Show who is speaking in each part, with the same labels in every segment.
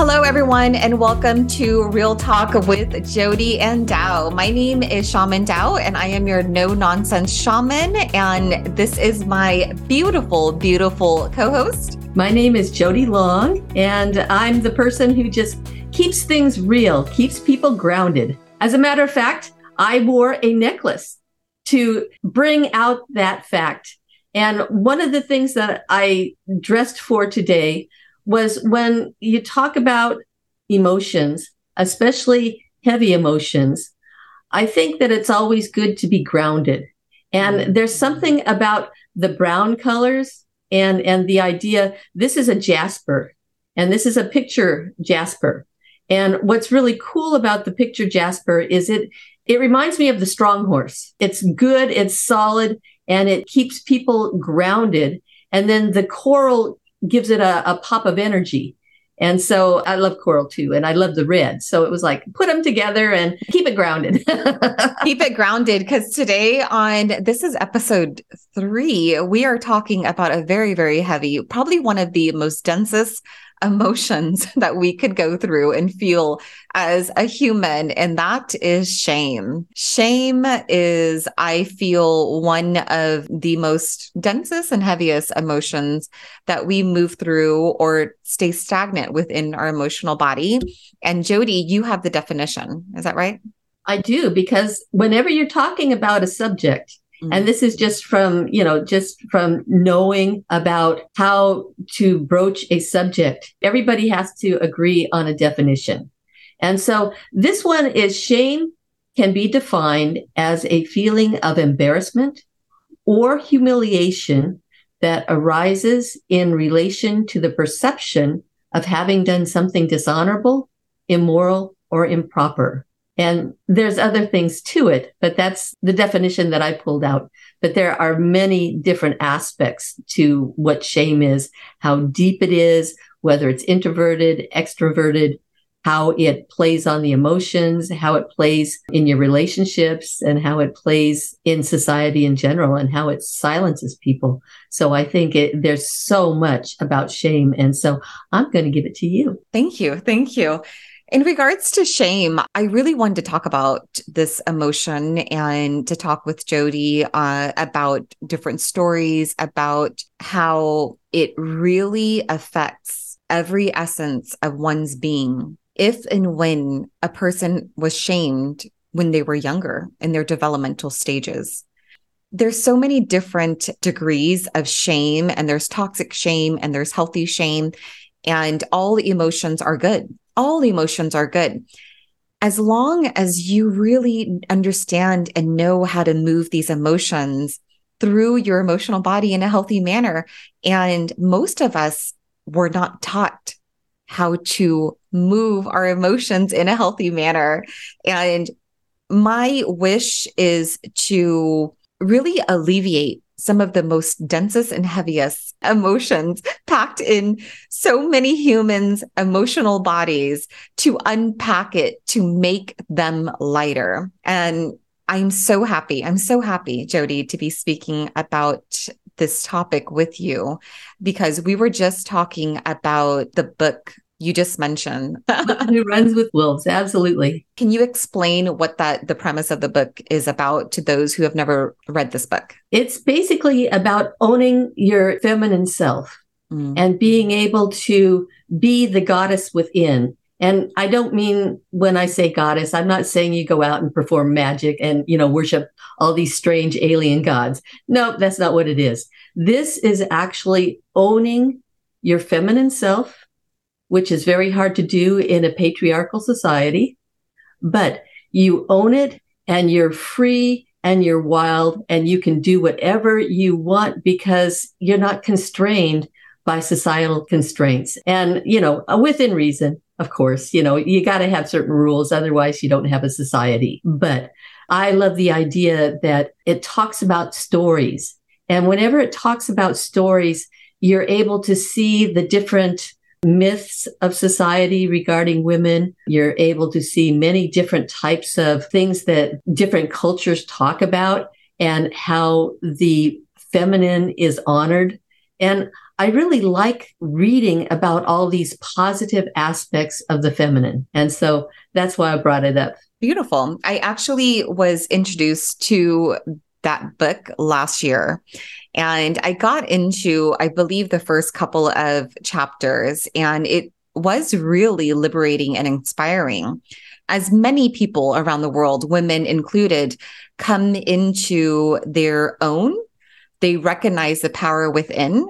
Speaker 1: Hello, everyone, and welcome to Real Talk with Jody and Dao. My name is Shaman Dao, and I am your no nonsense shaman. And this is my beautiful, beautiful co host.
Speaker 2: My name is Jody Long, and I'm the person who just keeps things real, keeps people grounded. As a matter of fact, I wore a necklace to bring out that fact. And one of the things that I dressed for today was when you talk about emotions, especially heavy emotions, I think that it's always good to be grounded. And mm-hmm. there's something about the brown colors and, and the idea this is a jasper and this is a picture jasper. And what's really cool about the picture jasper is it it reminds me of the strong horse. It's good, it's solid, and it keeps people grounded. And then the coral gives it a, a pop of energy. And so I love coral too. And I love the red. So it was like put them together and keep it grounded.
Speaker 1: keep it grounded. Because today on this is episode three, we are talking about a very, very heavy, probably one of the most densest emotions that we could go through and feel as a human, and that is shame. Shame is, I feel, one of the most densest and heaviest emotions that we move through or stay stagnant within our emotional body. And Jody, you have the definition. Is that right?
Speaker 2: I do, because whenever you're talking about a subject, And this is just from, you know, just from knowing about how to broach a subject. Everybody has to agree on a definition. And so this one is shame can be defined as a feeling of embarrassment or humiliation that arises in relation to the perception of having done something dishonorable, immoral, or improper. And there's other things to it, but that's the definition that I pulled out. But there are many different aspects to what shame is, how deep it is, whether it's introverted, extroverted, how it plays on the emotions, how it plays in your relationships, and how it plays in society in general, and how it silences people. So I think it, there's so much about shame. And so I'm going to give it to you.
Speaker 1: Thank you. Thank you. In regards to shame, I really wanted to talk about this emotion and to talk with Jody uh, about different stories about how it really affects every essence of one's being. If and when a person was shamed when they were younger in their developmental stages, there's so many different degrees of shame, and there's toxic shame and there's healthy shame, and all emotions are good all emotions are good. As long as you really understand and know how to move these emotions through your emotional body in a healthy manner. And most of us were not taught how to move our emotions in a healthy manner. And my wish is to really alleviate some of the most densest and heaviest emotions packed in so many humans' emotional bodies to unpack it to make them lighter. And I'm so happy. I'm so happy, Jody, to be speaking about this topic with you because we were just talking about the book you just mentioned.
Speaker 2: Who runs with wolves? Absolutely.
Speaker 1: Can you explain what that the premise of the book is about to those who have never read this book?
Speaker 2: It's basically about owning your feminine self mm. and being able to be the goddess within. And I don't mean when I say goddess, I'm not saying you go out and perform magic and, you know, worship all these strange alien gods. No, that's not what it is. This is actually owning your feminine self which is very hard to do in a patriarchal society, but you own it and you're free and you're wild and you can do whatever you want because you're not constrained by societal constraints. And, you know, within reason, of course, you know, you got to have certain rules. Otherwise, you don't have a society. But I love the idea that it talks about stories. And whenever it talks about stories, you're able to see the different myths of society regarding women. You're able to see many different types of things that different cultures talk about and how the feminine is honored. And I really like reading about all these positive aspects of the feminine. And so that's why I brought it up.
Speaker 1: Beautiful. I actually was introduced to that book last year. And I got into, I believe, the first couple of chapters, and it was really liberating and inspiring. As many people around the world, women included, come into their own, they recognize the power within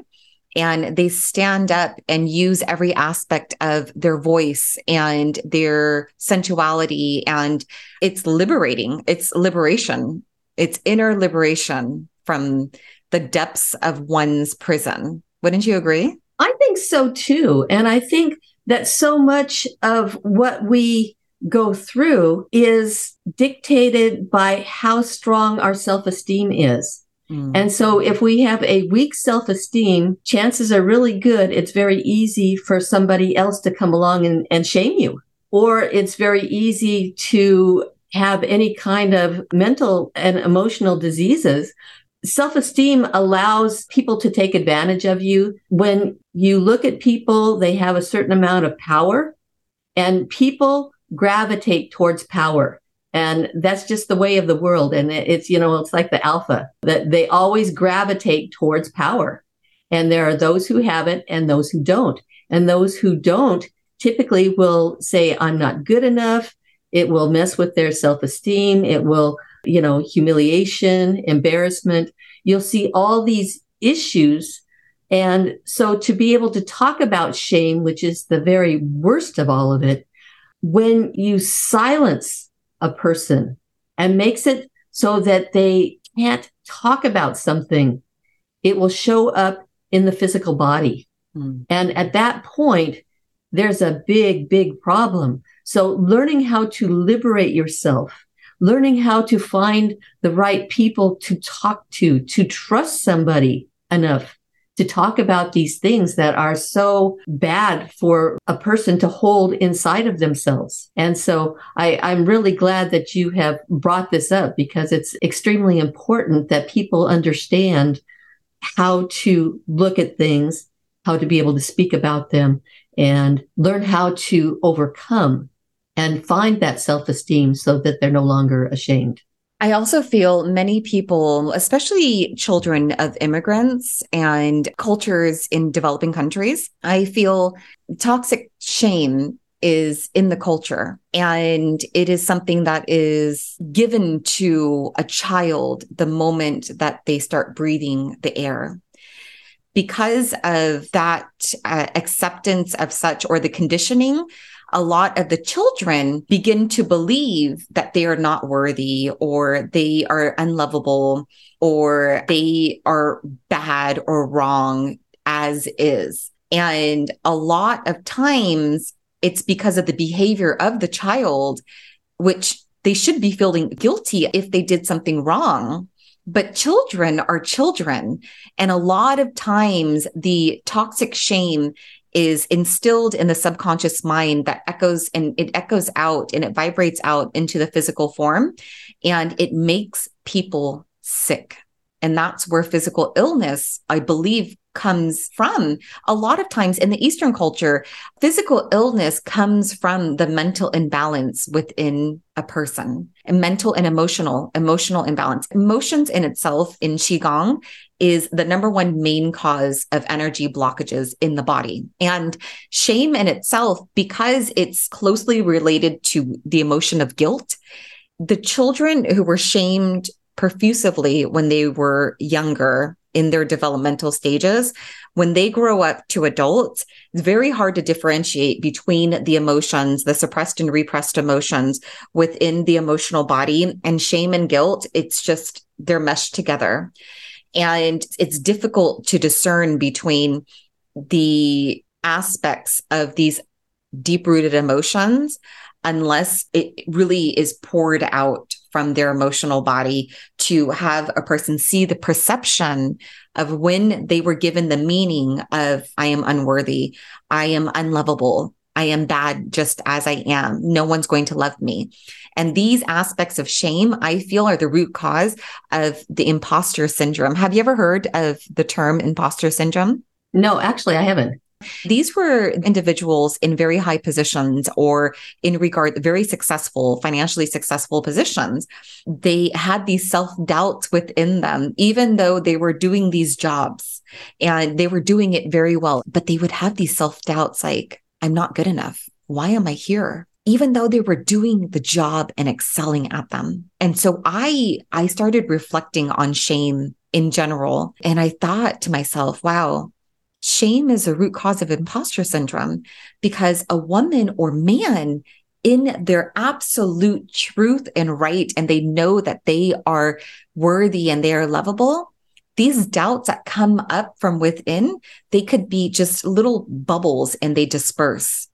Speaker 1: and they stand up and use every aspect of their voice and their sensuality. And it's liberating, it's liberation, it's inner liberation from the depths of one's prison. Wouldn't you agree?
Speaker 2: I think so too. And I think that so much of what we go through is dictated by how strong our self esteem is. Mm. And so if we have a weak self esteem, chances are really good. It's very easy for somebody else to come along and, and shame you. Or it's very easy to have any kind of mental and emotional diseases Self esteem allows people to take advantage of you. When you look at people, they have a certain amount of power and people gravitate towards power. And that's just the way of the world. And it's, you know, it's like the alpha that they always gravitate towards power. And there are those who have it and those who don't. And those who don't typically will say, I'm not good enough. It will mess with their self esteem. It will you know, humiliation, embarrassment. You'll see all these issues. And so to be able to talk about shame, which is the very worst of all of it, when you silence a person and makes it so that they can't talk about something, it will show up in the physical body. Mm. And at that point, there's a big, big problem. So learning how to liberate yourself learning how to find the right people to talk to, to trust somebody enough to talk about these things that are so bad for a person to hold inside of themselves. And so I, I'm really glad that you have brought this up because it's extremely important that people understand how to look at things, how to be able to speak about them and learn how to overcome and find that self esteem so that they're no longer ashamed.
Speaker 1: I also feel many people, especially children of immigrants and cultures in developing countries, I feel toxic shame is in the culture and it is something that is given to a child the moment that they start breathing the air because of that uh, acceptance of such or the conditioning a lot of the children begin to believe that they are not worthy or they are unlovable or they are bad or wrong as is. And a lot of times it's because of the behavior of the child, which they should be feeling guilty if they did something wrong. But children are children. And a lot of times the toxic shame is instilled in the subconscious mind that echoes and it echoes out and it vibrates out into the physical form and it makes people sick. And that's where physical illness, I believe, comes from. A lot of times in the Eastern culture, physical illness comes from the mental imbalance within a person, and mental and emotional, emotional imbalance. Emotions in itself in Qigong is the number one main cause of energy blockages in the body. And shame in itself, because it's closely related to the emotion of guilt, the children who were shamed profusively when they were younger in their developmental stages, when they grow up to adults, it's very hard to differentiate between the emotions, the suppressed and repressed emotions within the emotional body and shame and guilt. It's just they're meshed together. And it's difficult to discern between the aspects of these deep rooted emotions unless it really is poured out from their emotional body to have a person see the perception of when they were given the meaning of I am unworthy, I am unlovable, I am bad just as I am. No one's going to love me. And these aspects of shame, I feel, are the root cause of the imposter syndrome. Have you ever heard of the term imposter syndrome?
Speaker 2: No, actually, I haven't.
Speaker 1: These were individuals in very high positions or in regard very successful, financially successful positions. They had these self doubts within them, even though they were doing these jobs and they were doing it very well, but they would have these self doubts like, I'm not good enough. Why am I here? even though they were doing the job and excelling at them. And so I I started reflecting on shame in general and I thought to myself, wow, shame is a root cause of imposter syndrome because a woman or man in their absolute truth and right, and they know that they are worthy and they are lovable, these doubts that come up from within, they could be just little bubbles and they disperse.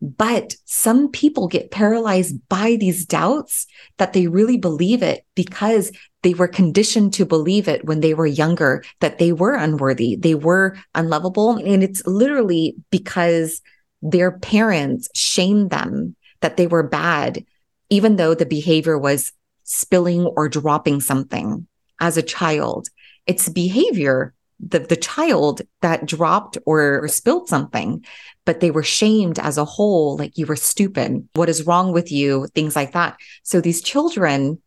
Speaker 1: But some people get paralyzed by these doubts that they really believe it because they were conditioned to believe it when they were younger that they were unworthy, they were unlovable. And it's literally because their parents shamed them that they were bad, even though the behavior was spilling or dropping something as a child. It's behavior, the, the child that dropped or, or spilled something, but they were shamed as a whole, like you were stupid. What is wrong with you? Things like that. So these children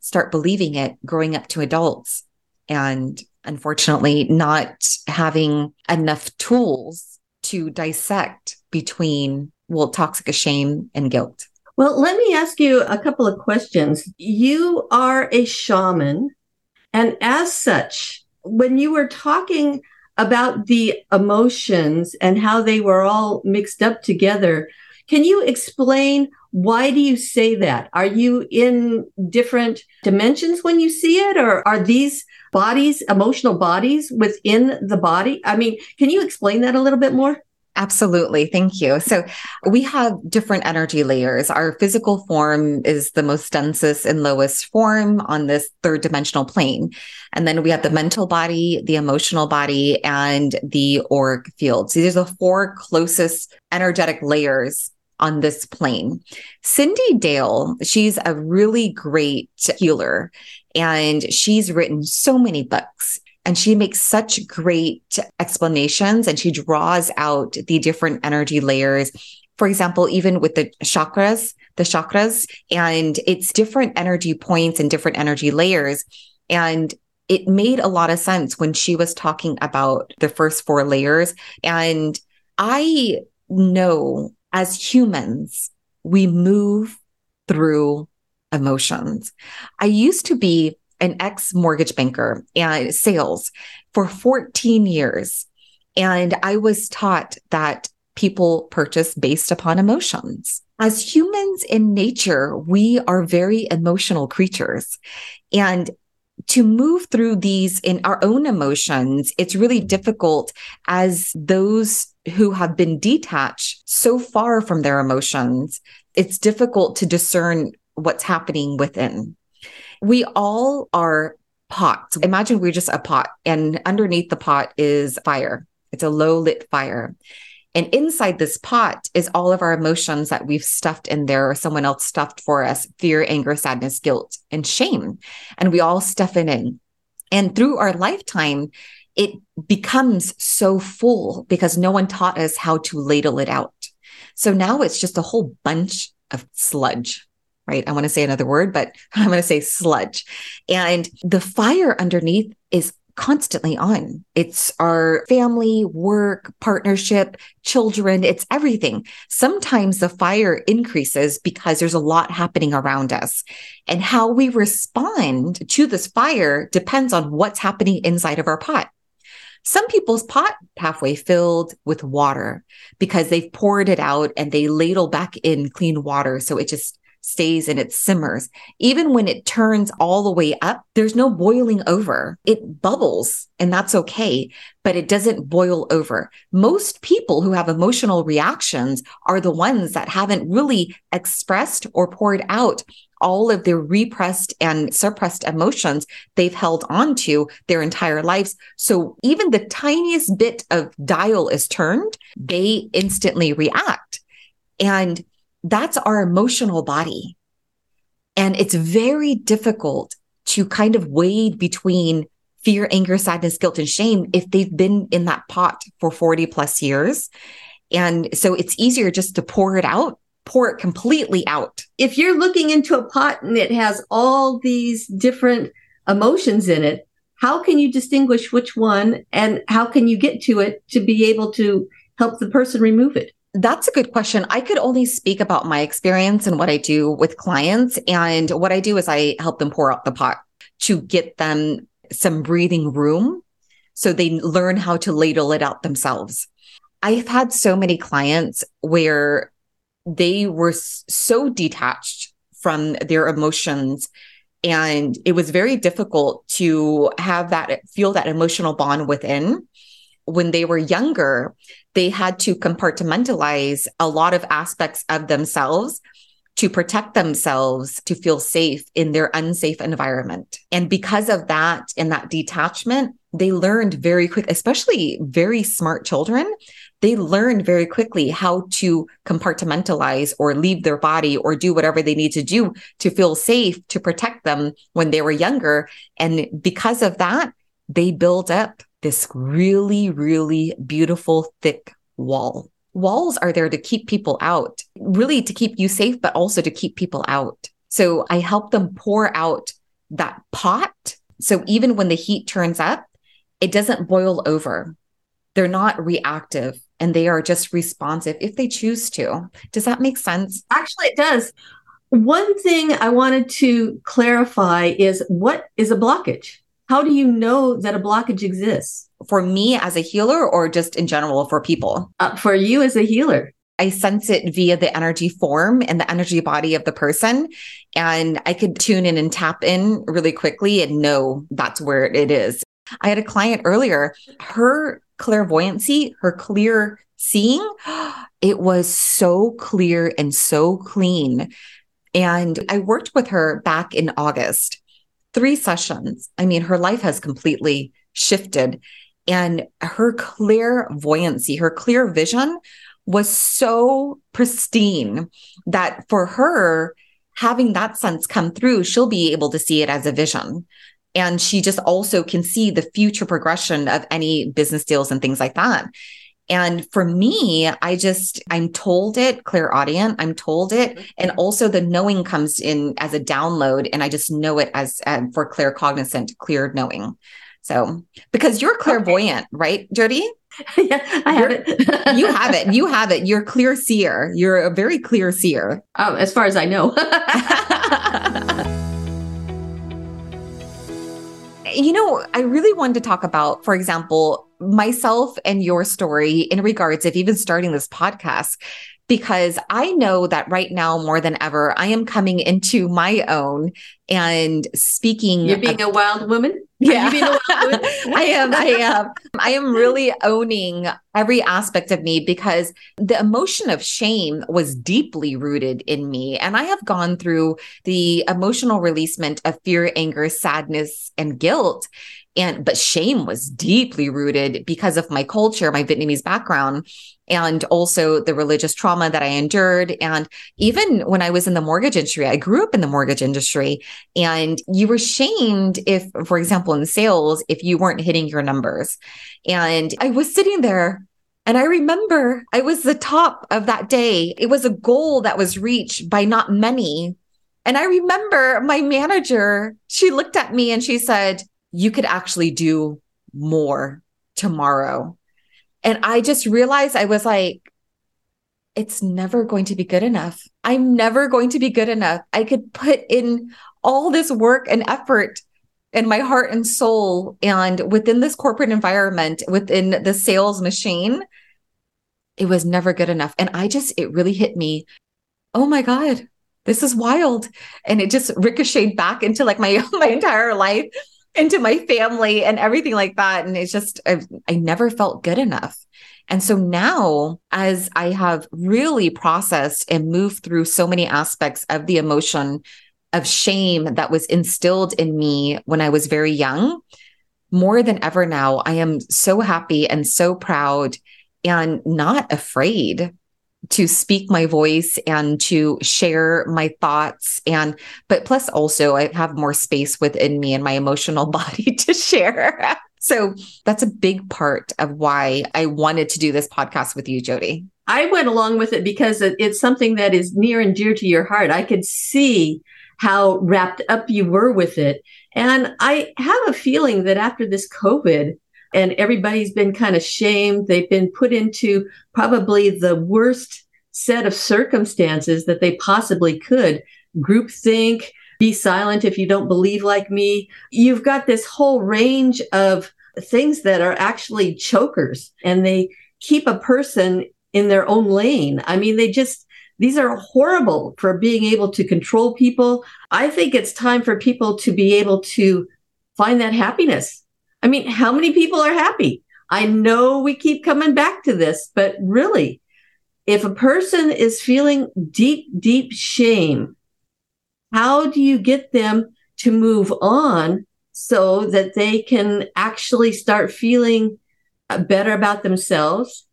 Speaker 1: start believing it growing up to adults and unfortunately not having enough tools to dissect between well toxic shame and guilt
Speaker 2: well let me ask you a couple of questions you are a shaman and as such when you were talking about the emotions and how they were all mixed up together can you explain why do you say that? Are you in different dimensions when you see it, or are these bodies, emotional bodies within the body? I mean, can you explain that a little bit more?
Speaker 1: Absolutely. Thank you. So we have different energy layers. Our physical form is the most densest and lowest form on this third dimensional plane. And then we have the mental body, the emotional body, and the auric field. So these are the four closest energetic layers on this plane. Cyndi Dale, she's a really great healer and she's written so many books and she makes such great explanations and she draws out the different energy layers. For example, even with the chakras, the chakras, and it's different energy points and different energy layers. And it made a lot of sense when she was talking about the first four layers. And I know as humans, we move through emotions. I used to be an ex mortgage banker and sales for 14 years. And I was taught that people purchase based upon emotions. As humans in nature, we are very emotional creatures. And to move through these in our own emotions, it's really difficult as those who have been detached so far from their emotions. It's difficult to discern what's happening within. We all are pots. Imagine we're just a pot, and underneath the pot is fire. It's a low lit fire. And inside this pot is all of our emotions that we've stuffed in there or someone else stuffed for us fear, anger, sadness, guilt, and shame. And we all stuff it in. And through our lifetime, it becomes so full because no one taught us how to ladle it out. So now it's just a whole bunch of sludge right? I want to say another word, but I'm going to say sludge. And the fire underneath is constantly on. It's our family, work, partnership, children, it's everything. Sometimes the fire increases because there's a lot happening around us. And how we respond to this fire depends on what's happening inside of our pot. Some people's pot halfway filled with water because they've poured it out and they ladle back in clean water. So it just stays and it simmers. Even when it turns all the way up, there's no boiling over. It bubbles and that's okay, but it doesn't boil over. Most people who have emotional reactions are the ones that haven't really expressed or poured out all of their repressed and suppressed emotions they've held on to their entire lives. So even the tiniest bit of dial is turned, they instantly react. And that's our emotional body. And it's very difficult to kind of wade between fear, anger, sadness, guilt, and shame if they've been in that pot for 40 plus years. And so it's easier just to pour it out, pour it completely out.
Speaker 2: If you're looking into a pot and it has all these different emotions in it, how can you distinguish which one and how can you get to it to be able to help the person remove it?
Speaker 1: That's a good question. I could only speak about my experience and what I do with clients. And what I do is I help them pour out the pot to get them some breathing room so they learn how to ladle it out themselves. I've had so many clients where they were so detached from their emotions and it was very difficult to have that feel that emotional bond within when they were younger they had to compartmentalize a lot of aspects of themselves to protect themselves to feel safe in their unsafe environment. And because of that and that detachment, they learned very quick, especially very smart children. They learned very quickly how to compartmentalize or leave their body or do whatever they need to do to feel safe to protect them when they were younger. And because of that, they build up this really, really beautiful, thick wall. Walls are there to keep people out, really to keep you safe, but also to keep people out. So I help them pour out that pot. So even when the heat turns up, it doesn't boil over. They're not reactive and they are just responsive if they choose to. Does that make sense?
Speaker 2: Actually, it does. One thing I wanted to clarify is what is a blockage? How do you know that a blockage exists?
Speaker 1: For me as a healer or just in general for people?
Speaker 2: Uh, for you as a healer.
Speaker 1: I sense it via the energy form and the energy body of the person. And I could tune in and tap in really quickly and know that's where it is. I had a client earlier, her clairvoyancy, her clear seeing, it was so clear and so clean. And I worked with her back in August three sessions. I mean, her life has completely shifted. And her clear clairvoyancy, her clear vision was so pristine that for her, having that sense come through, she'll be able to see it as a vision. And she just also can see the future progression of any business deals and things like that. And for me, I just, I'm told it, clairaudience, I'm told it. Mm-hmm. And also the knowing comes in as a download. And I just know it as uh, for claircognizant, clear knowing. So, because you're clairvoyant, okay. right, Jody?
Speaker 2: yeah, I have you're,
Speaker 1: it. you have it. You have it. You're clear seer. You're a very clear seer.
Speaker 2: Oh, as far as I know.
Speaker 1: you know, I really wanted to talk about, for example, myself and your story in regards of even starting this podcast because I know that right now more than ever, I am coming into my own and speaking.
Speaker 2: You're being of, a wild woman.
Speaker 1: Yeah, I am. I am. I am really owning every aspect of me because the emotion of shame was deeply rooted in me. And I have gone through the emotional releasement of fear, anger, sadness, and guilt and but shame was deeply rooted because of my culture my vietnamese background and also the religious trauma that i endured and even when i was in the mortgage industry i grew up in the mortgage industry and you were shamed if for example in sales if you weren't hitting your numbers and i was sitting there and I remember I was the top of that day. It was a goal that was reached by not many. And I remember my manager, she looked at me and she said, you could actually do more tomorrow. And I just realized I was like, it's never going to be good enough. I'm never going to be good enough. I could put in all this work and effort and my heart and soul and within this corporate environment, within the sales machine, it was never good enough. And I just, it really hit me. Oh my God, this is wild. And it just ricocheted back into like my, my entire life into my family and everything like that. And it's just, I, I never felt good enough. And so now, as I have really processed and moved through so many aspects of the emotion of shame that was instilled in me when I was very young, more than ever now, I am so happy and so proud and not afraid to speak my voice and to share my thoughts and but plus also I have more space within me and my emotional body to share. so that's a big part of why I wanted to do this podcast with you, Jody.
Speaker 2: I went along with it because it's something that is near and dear to your heart. I could see how wrapped up you were with it. And I have a feeling that after this COVID, and everybody's been kind of shamed. They've been put into probably the worst set of circumstances that they possibly could. Groupthink, be silent if you don't believe like me. You've got this whole range of things that are actually chokers and they keep a person in their own lane. I mean, they just, these are horrible for being able to control people. I think it's time for people to be able to find that happiness I mean, how many people are happy? I know we keep coming back to this, but really, if a person is feeling deep, deep shame, how do you get them to move on so that they can actually start feeling uh, better about themselves,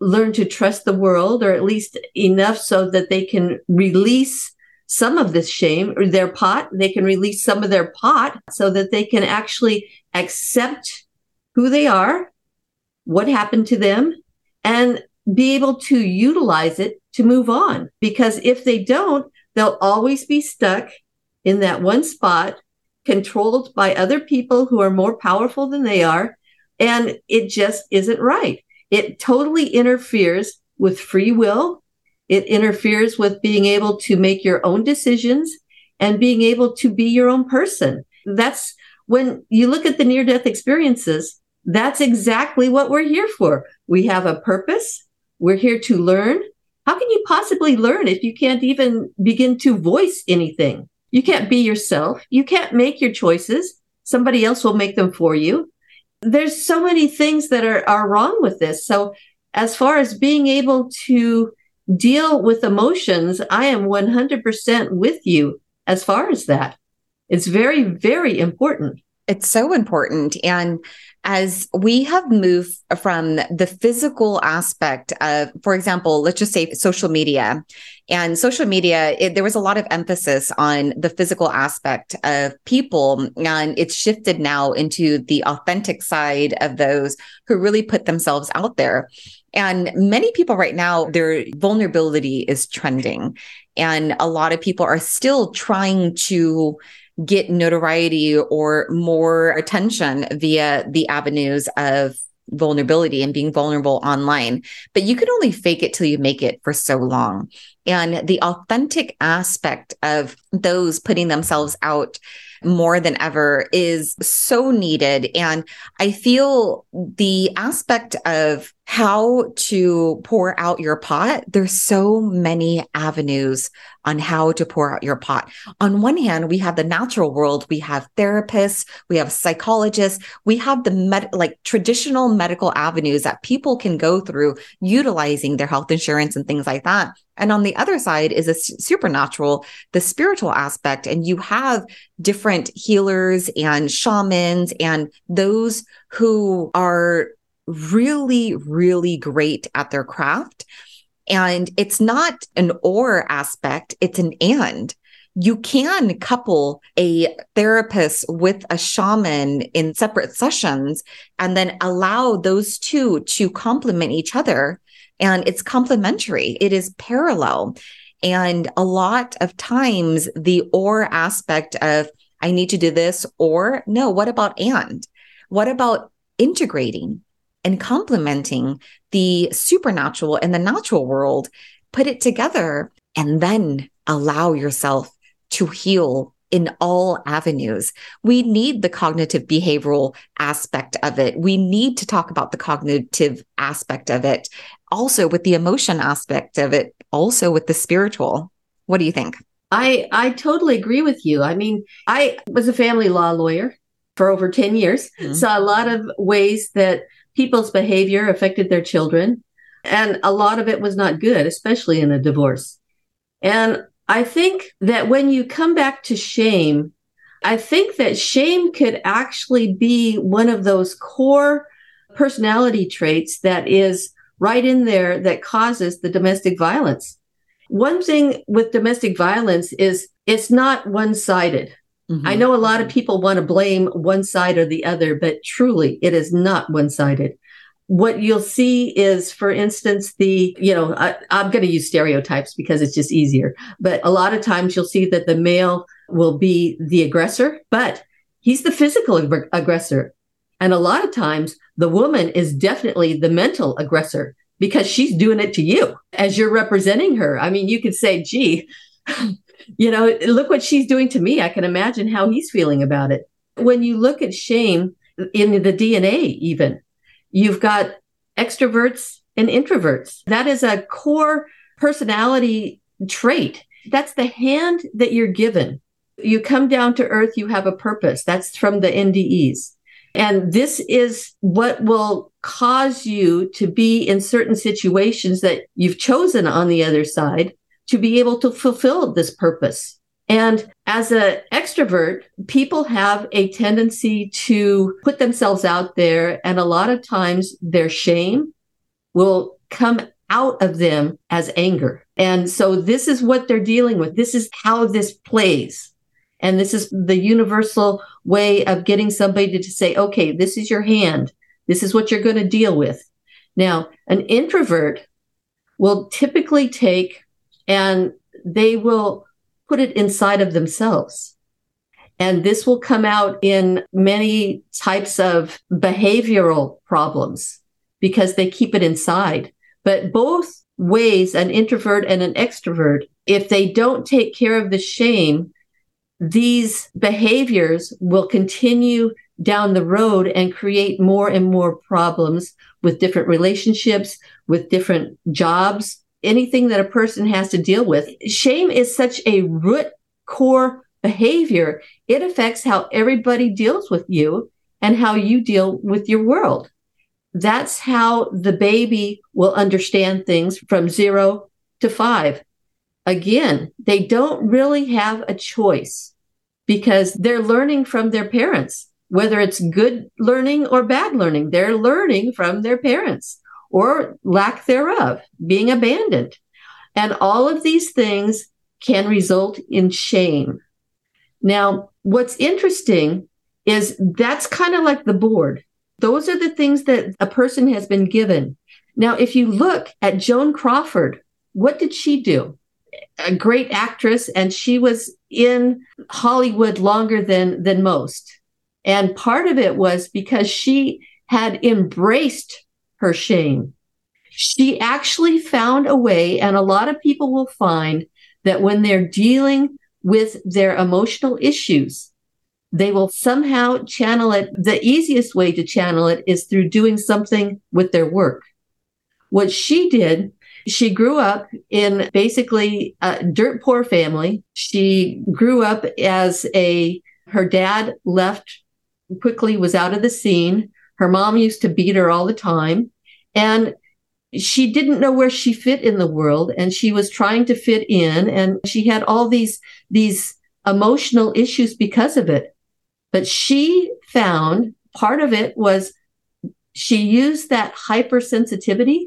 Speaker 2: learn to trust the world, or at least enough so that they can release some of this shame or their pot. They can release some of their pot so that they can actually accept who they are, what happened to them, and be able to utilize it to move on. Because if they don't, they'll always be stuck in that one spot, controlled by other people who are more powerful than they are. And it just isn't right. It totally interferes with free will it interferes with being able to make your own decisions and being able to be your own person. That's when you look at the near death experiences, that's exactly what we're here for. We have a purpose. We're here to learn. How can you possibly learn if you can't even begin to voice anything? You can't be yourself. You can't make your choices. Somebody else will make them for you. There's so many things that are, are wrong with this. So as far as being able to deal with emotions, I am 100% with you as far as that. It's very, very important.
Speaker 1: It's so important. And as we have moved from the physical aspect of, for example, let's just say social media and social media, it, there was a lot of emphasis on the physical aspect of people. And it's shifted now into the authentic side of those who really put themselves out there. And many people right now, their vulnerability is trending. And a lot of people are still trying to get notoriety or more attention via the avenues of vulnerability and being vulnerable online. But you can only fake it till you make it for so long. And the authentic aspect of those putting themselves out more than ever is so needed. And I feel the aspect of how to pour out your pot, there's so many avenues on how to pour out your pot. On one hand, we have the natural world, we have therapists, we have psychologists, we have the med- like traditional medical avenues that people can go through utilizing their health insurance and things like that. And on the other side is a supernatural, the spiritual aspect. And you have different healers and shamans and those who are really, really great at their craft. And it's not an or aspect, it's an and. You can couple a therapist with a shaman in separate sessions and then allow those two to complement each other. And it's complementary, it is parallel. And a lot of times, the or aspect of, I need to do this, or no, what about and? What about integrating? And complementing the supernatural and the natural world, put it together and then allow yourself to heal in all avenues. We need the cognitive behavioral aspect of it. We need to talk about the cognitive aspect of it, also with the emotion aspect of it, also with the spiritual. What do you think?
Speaker 2: I I totally agree with you. I mean, I was a family law lawyer for over 10 years. Mm-hmm. Saw a lot of ways that people's behavior affected their children. And a lot of it was not good, especially in a divorce. And I think that when you come back to shame, I think that shame could actually be one of those core personality traits that is right in there that causes the domestic violence. One thing with domestic violence is it's not one sided. Mm-hmm. I know a lot of people want to blame one side or the other, but truly it is not one sided. What you'll see is, for instance, the, you know, I, I'm going to use stereotypes because it's just easier, but a lot of times you'll see that the male will be the aggressor, but he's the physical ag- aggressor. And a lot of times the woman is definitely the mental aggressor because she's doing it to you as you're representing her. I mean, you could say, gee, you know, look what she's doing to me. I can imagine how he's feeling about it. When you look at shame in the DNA, even, you've got extroverts and introverts. That is a core personality trait. That's the hand that you're given. You come down to earth, you have a purpose. That's from the NDEs. And this is what will cause you to be in certain situations that you've chosen on the other side to be able to fulfill this purpose. And as an extrovert, people have a tendency to put themselves out there. And a lot of times their shame will come out of them as anger. And so this is what they're dealing with. This is how this plays. And this is the universal way of getting somebody to say, okay, this is your hand. This is what you're going to deal with. Now, an introvert will typically take and they will put it inside of themselves. And this will come out in many types of behavioral problems because they keep it inside. But both ways, an introvert and an extrovert, if they don't take care of the shame, these behaviors will continue down the road and create more and more problems with different relationships, with different jobs, anything that a person has to deal with. Shame is such a root core behavior. It affects how everybody deals with you and how you deal with your world. That's how the baby will understand things from zero to five. Again, they don't really have a choice because they're learning from their parents, whether it's good learning or bad learning. They're learning from their parents or lack thereof, being abandoned. And all of these things can result in shame. Now, what's interesting is that's kind of like the board. Those are the things that a person has been given. Now, if you look at Joan Crawford, what did she do? A great actress, and she was in Hollywood longer than, than most. And part of it was because she had embraced her shame. She actually found a way, and a lot of people will find that when they're dealing with their emotional issues, they will somehow channel it. The easiest way to channel it is through doing something with their work. What she did, she grew up in basically a dirt poor family. She grew up as a, her dad left quickly, was out of the scene. Her mom used to beat her all the time. And she didn't know where she fit in the world and she was trying to fit in and she had all these, these emotional issues because of it. But she found part of it was she used that hypersensitivity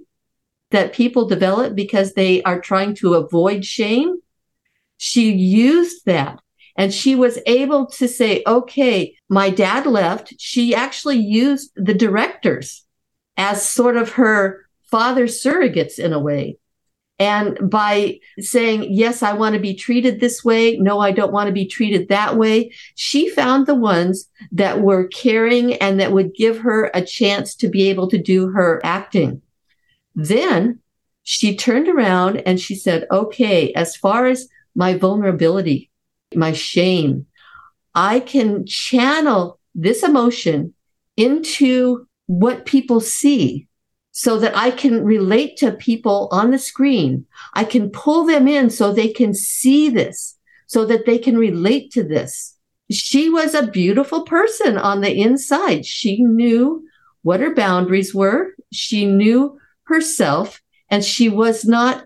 Speaker 2: that people develop because they are trying to avoid shame. She used that and she was able to say, okay, my dad left. She actually used the directors as sort of her father surrogates in a way. And by saying, yes, I want to be treated this way. No, I don't want to be treated that way. She found the ones that were caring and that would give her a chance to be able to do her acting. Then she turned around and she said, okay, as far as my vulnerability, my shame, I can channel this emotion into what people see so that I can relate to people on the screen. I can pull them in so they can see this, so that they can relate to this. She was a beautiful person on the inside. She knew what her boundaries were. She knew herself and she was not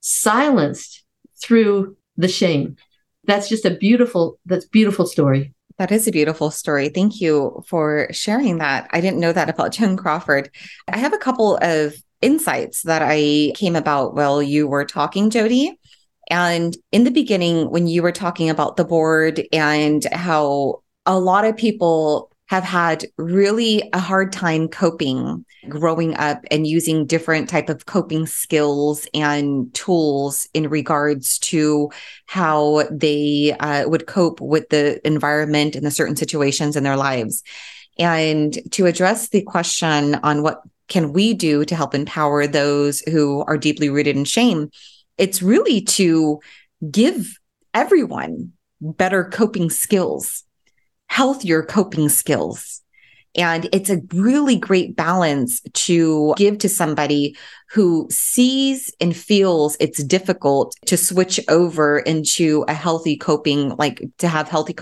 Speaker 2: silenced through the shame. That's just a beautiful, that's beautiful story.
Speaker 1: That is a beautiful story. Thank you for sharing that. I didn't know that about Joan Crawford. I have a couple of insights that I came about while you were talking, Jody. And in the beginning, when you were talking about the board and how a lot of people have had really a hard time coping growing up and using different type of coping skills and tools in regards to how they uh, would cope with the environment and the certain situations in their lives. And to address the question on what can we do to help empower those who are deeply rooted in shame it's really to give everyone better coping skills healthier coping skills. And it's a really great balance to give to somebody who sees and feels it's difficult to switch over into a healthy coping, like to have healthy